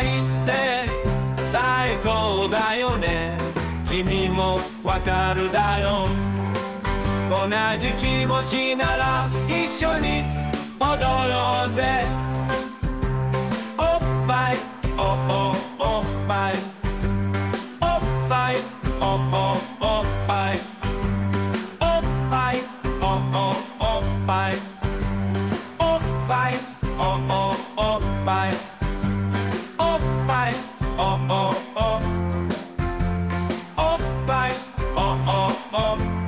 愛って最高だよね。君もわかるだろう同じ気持ちなら一緒に踊ろうぜ。おっぱいおおおっぱい。おっぱいおおおっぱい。おっぱいおおおっぱい。おっぱいおおおっぱい。mom.